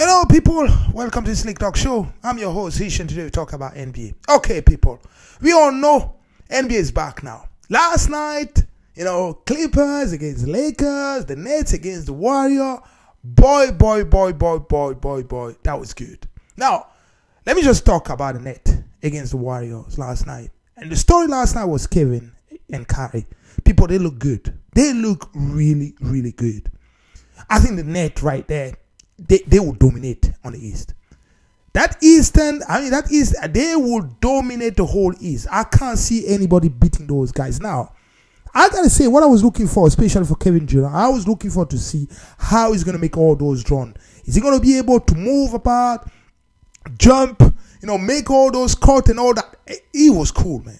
Hello, people. Welcome to Slick Talk Show. I'm your host, Hishan. Today we talk about NBA. Okay, people. We all know NBA is back now. Last night, you know, Clippers against Lakers, the Nets against the Warrior. Boy, boy, boy, boy, boy, boy, boy. That was good. Now, let me just talk about the net against the Warriors last night. And the story last night was Kevin and Kyrie. People, they look good. They look really, really good. I think the net right there, they, they will dominate on the East. That Eastern, I mean, that East, they will dominate the whole East. I can't see anybody beating those guys. Now, I gotta say, what I was looking for, especially for Kevin Durant, I was looking for to see how he's gonna make all those run. Is he gonna be able to move apart, jump, you know, make all those cuts and all that? Eh, he was cool, man.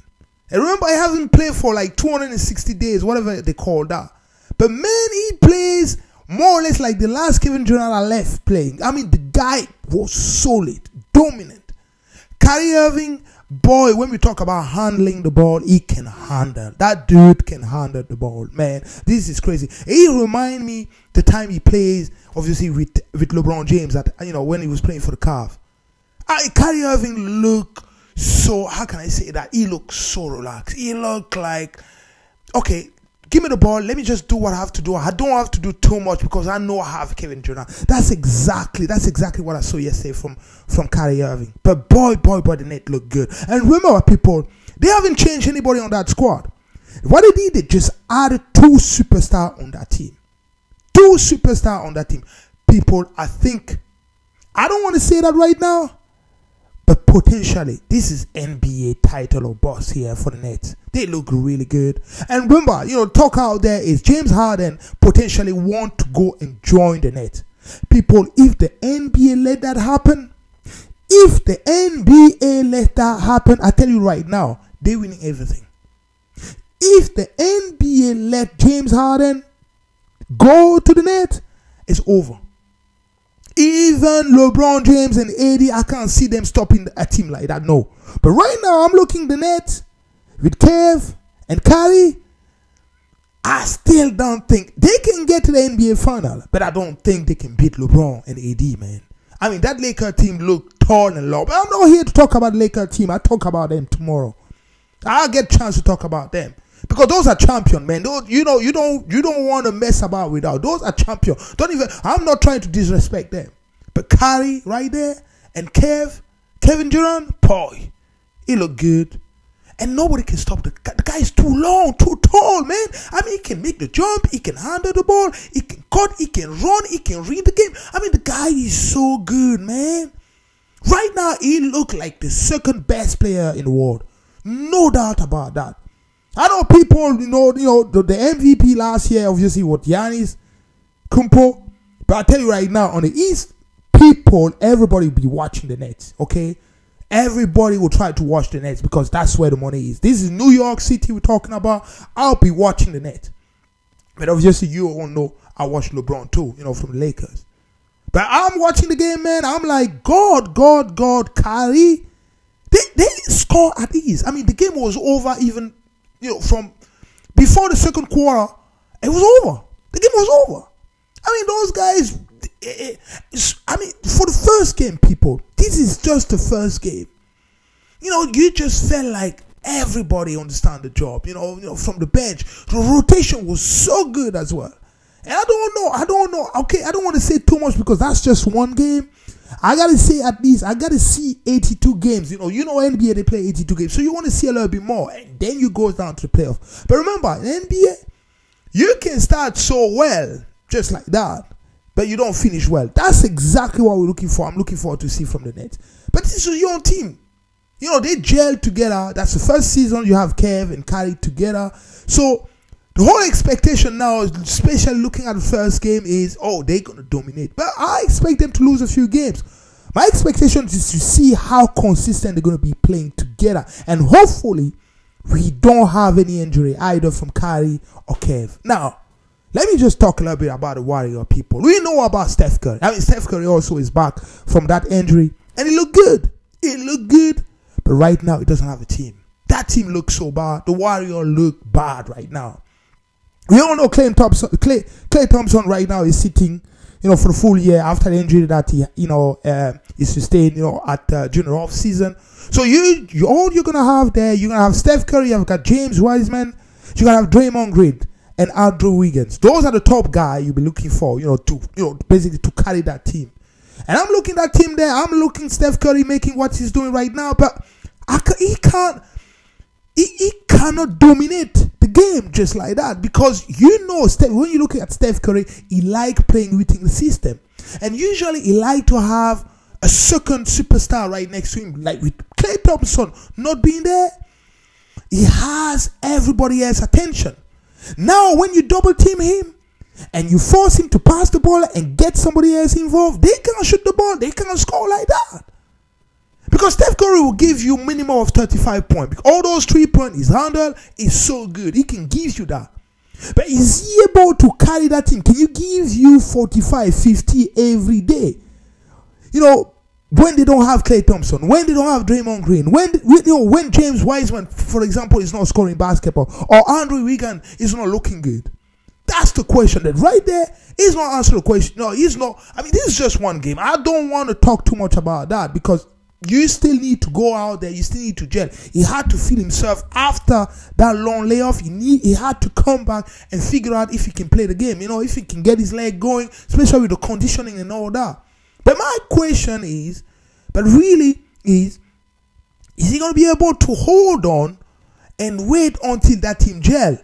And remember, I haven't played for like 260 days, whatever they call that. But man, he plays more or less like the last Kevin I left playing. I mean, the guy was solid, dominant. Kyrie Irving, boy, when we talk about handling the ball, he can handle. That dude can handle the ball, man. This is crazy. He remind me the time he plays, obviously with with LeBron James at you know when he was playing for the Cavs. I Kyrie Irving look so how can I say that? He looked so relaxed. He looked like okay, give me the ball. Let me just do what I have to do. I don't have to do too much because I know I have Kevin Durant. That's exactly that's exactly what I saw yesterday from from Kyrie Irving. But boy, boy, boy, the net looked good. And remember, people, they haven't changed anybody on that squad. What they did, they just added two superstar on that team. Two superstar on that team. People, I think I don't want to say that right now, but potentially this is NBA title or boss here for the Nets. They look really good. And remember, you know, talk out there is James Harden potentially want to go and join the Nets. People, if the NBA let that happen, if the NBA let that happen, I tell you right now, they winning everything. If the NBA let James Harden go to the net, it's over. Even LeBron James and AD, I can't see them stopping a team like that. No. But right now, I'm looking the net with Kev and Kyrie. I still don't think they can get to the NBA final, but I don't think they can beat LeBron and AD, man. I mean, that Laker team looked torn and long, but I'm not here to talk about Laker team. I talk about them tomorrow. I'll get chance to talk about them because those are champion, man. Those, you know, you don't, you don't want to mess about without. Those are champion. Don't even. I'm not trying to disrespect them, but Kyrie right there and Kev, Kevin Durant, boy, he look good, and nobody can stop the the guy is too long, too tall, man. I mean, he can make the jump, he can handle the ball, he can cut, he can run, he can read the game. I mean, the guy is so good, man. Right now, he look like the second best player in the world. No doubt about that. I know people, you know, you know, the, the MVP last year, obviously, was Giannis Kumpo. But I tell you right now, on the East, people, everybody will be watching the Nets, okay? Everybody will try to watch the Nets because that's where the money is. This is New York City we're talking about. I'll be watching the Nets. But obviously, you all know I watch LeBron too, you know, from the Lakers. But I'm watching the game, man. I'm like, God, God, God, Kyrie. They they score at ease. I mean, the game was over even, you know, from before the second quarter. It was over. The game was over. I mean, those guys. eh, eh, I mean, for the first game, people, this is just the first game. You know, you just felt like everybody understand the job. You know, you know, from the bench, the rotation was so good as well. And I don't know, I don't know. Okay, I don't want to say too much because that's just one game. I gotta say at least I gotta see 82 games. You know, you know NBA they play 82 games, so you want to see a little bit more, and then you go down to the playoff. But remember, NBA, you can start so well just like that, but you don't finish well. That's exactly what we're looking for. I'm looking forward to see from the Nets. But this is your team. You know, they gel together. That's the first season you have Kev and Kyrie together. So the whole expectation now, especially looking at the first game, is oh, they're gonna dominate. But I expect them to lose a few games. My expectation is to see how consistent they're gonna be playing together. And hopefully we don't have any injury either from Kyrie or Kev. Now, let me just talk a little bit about the Warrior people. We know about Steph Curry. I mean, Steph Curry also is back from that injury, and it looked good. It looked good, but right now it doesn't have a team. That team looks so bad. The Warrior look bad right now. We all know Klay Thompson. Klay, Klay Thompson right now is sitting you know, for the full year after the injury that he, you know, uh, sustained, you know, at uh, junior off season. So you, you, all you're gonna have there, you're gonna have Steph Curry, you've got James Wiseman, you're gonna have Draymond Green and Andrew Wiggins. Those are the top guy you'll be looking for, you know, to you know, basically to carry that team. And I'm looking at that team there. I'm looking Steph Curry making what he's doing right now, but I, he can't. He, he cannot dominate game just like that because you know when you look at Steph Curry, he like playing within the system, and usually he like to have a second superstar right next to him, like with Klay Thompson not being there. He has everybody else's attention. Now, when you double team him and you force him to pass the ball and get somebody else involved, they can't shoot the ball. They can't score like that. Because Steph Curry will give you minimum of 35 points. All those three points, his handle is so good. He can give you that. But is he able to carry that team? Can you give you 45, 50 every day? You know, when they don't have Klay Thompson, when they don't have Draymond Green, when you know when James Wiseman, for example, is not scoring basketball, or Andrew Wiggins is not looking good. That's the question. That right there is not answering the question. No, he's not. I mean, this is just one game. I don't want to talk too much about that because you still need to go out there. You still need to gel. He had to feel himself after that long layoff. He need, he had to come back and figure out if he can play the game. You know, if he can get his leg going, especially with the conditioning and all that. But my question is, but really is, is he going to be able to hold on and wait until that team gel?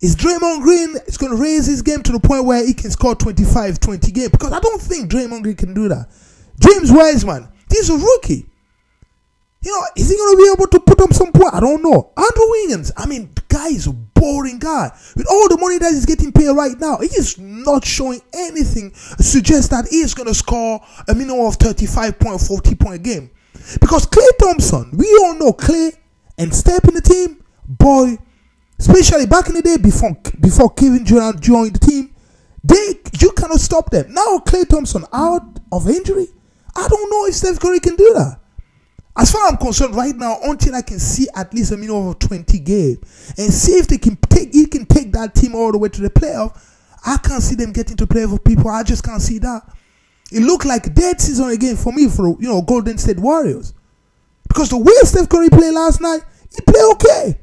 Is Draymond Green is going to raise his game to the point where he can score 25, 20 games? Because I don't think Draymond Green can do that. James Wiseman, he's a rookie. You know, is he going to be able to put up some point? I don't know. Andrew Wiggins, I mean, the guy is a boring guy. With all the money that he's getting paid right now, he is not showing anything suggests that he is going to score a minimum of 35 point, 40 point game. Because Klay Thompson, we all know Klay and Steph in the team, boy, especially back in the day before before Kevin Durant joined the team, they you cannot stop them. Now Klay Thompson out of injury, I don't know if Steph Curry can do that. As far as I'm concerned, right now, until I can see at least a minimum of 20 games and see if they can take, he can take that team all the way to the playoff. I can't see them getting to playoff people. I just can't see that. It looked like dead season again for me for you know Golden State Warriors because the way Steph Curry played last night, he played okay.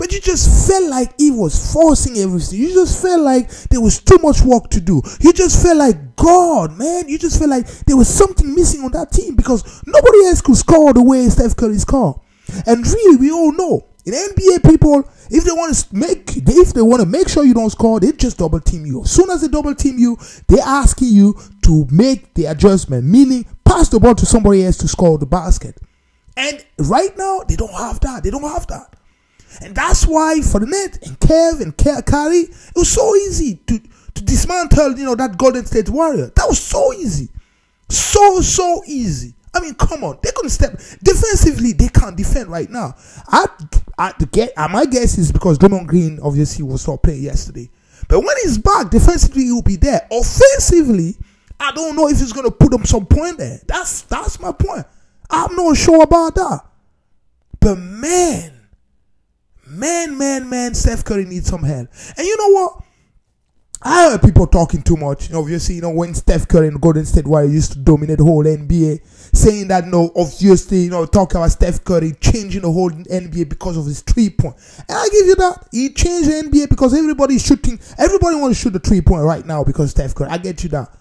But you just felt like he was forcing everything. You just felt like there was too much work to do. You just felt like, God, man, you just felt like there was something missing on that team because nobody else could score the way Steph Curry scored. And really, we all know in NBA people, if they want to make if they want to make sure you don't score, they just double team you. As soon as they double team you, they asking you to make the adjustment, meaning pass the ball to somebody else to score the basket. And right now, they don't have that. They don't have that. And that's why for the net and Kev and Kyrie, it was so easy to, to dismantle, you know, that Golden State Warrior. That was so easy. So, so easy. I mean, come on. They couldn't step defensively. They can't defend right now. I, I get. Uh, my guess is because Draymond Green obviously was not playing yesterday. But when he's back, defensively he'll be there. Offensively, I don't know if he's gonna put up some point there. That's that's my point. I'm not sure about that. But man, Man, man, man, Steph Curry needs some help. And you know what? I heard people talking too much. Obviously, you know, when Steph Curry and Golden State Warriors used to dominate the whole NBA, saying that, you know, obviously, you know, talk about Steph Curry changing the whole NBA because of his three point. And I give you that. He changed the NBA because everybody's shooting, everybody wants to shoot the three point right now because Steph Curry. I get you that.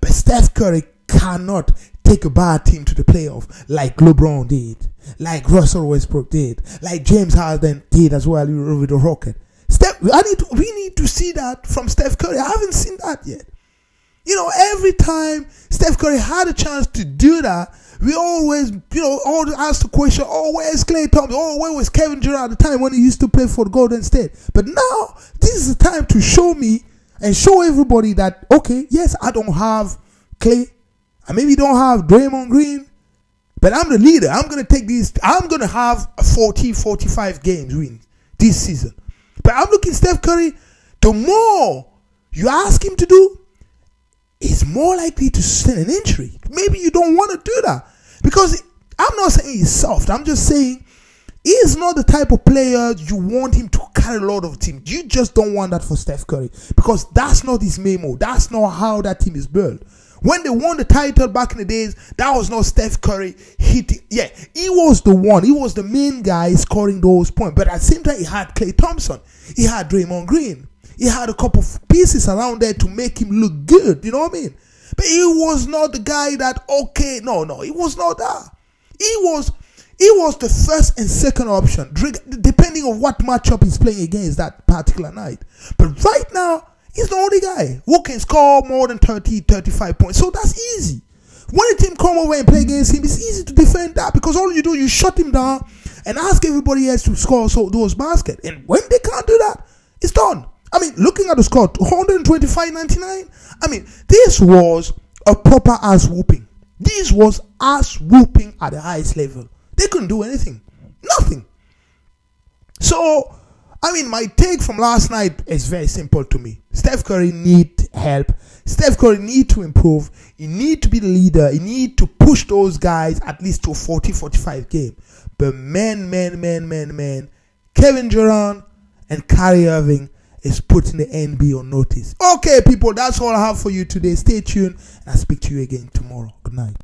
But Steph Curry cannot take a bad team to the playoff like LeBron did, like Russell Westbrook did, like James Harden did as well with the Rocket. Steph, I need to, we need to see that from Steph Curry. I haven't seen that yet. You know, every time Steph Curry had a chance to do that, we always, you know, always ask the question, oh, where's Klay Thompson? Oh, where was Kevin Durant at the time when he used to play for Golden State? But now, this is the time to show me and show everybody that, okay, yes, I don't have Klay, I maybe don't have Draymond Green, but I'm the leader. I'm going to take these. I'm going to have 40, 45 games win this season. But I'm looking Steph Curry. The more you ask him to do, he's more likely to sustain an injury. Maybe you don't want to do that because I'm not saying he's soft. I'm just saying He's not the type of player you want him to carry a lot of team. You just don't want that for Steph Curry because that's not his memo. That's not how that team is built. When they won the title back in the days, that was not Steph Curry hitting. Yeah, he was the one. He was the main guy scoring those points. But at the same time, he had Klay Thompson. He had Draymond Green. He had a couple of pieces around there to make him look good. You know what I mean? But he was not the guy that, okay, no, no, he was not that. He was he was the first and second option, depending on what matchup he's playing against that particular night. But right now, he's the only guy who can score more than 30, 35 points. So that's easy. When a team come over and play against him, it's easy to defend that because all you do, you shut him down and ask everybody else to score so those baskets. And when they can't do that, it's done. I mean, looking at the score, 125.99. I mean, this was a proper ass whooping. This was ass whooping at the highest level. They couldn't do anything. Nothing. So, I mean, my take from last night is very simple to me. Steph Curry need help. Steph Curry need to improve. He need to be the leader. He need to push those guys at least to a 40, 45 game. But man, man, man, man, man, Kevin Durant and Kyrie Irving is putting the NBA on notice. Okay, people, that's all I have for you today. Stay tuned and I'll speak to you again tomorrow. Good night.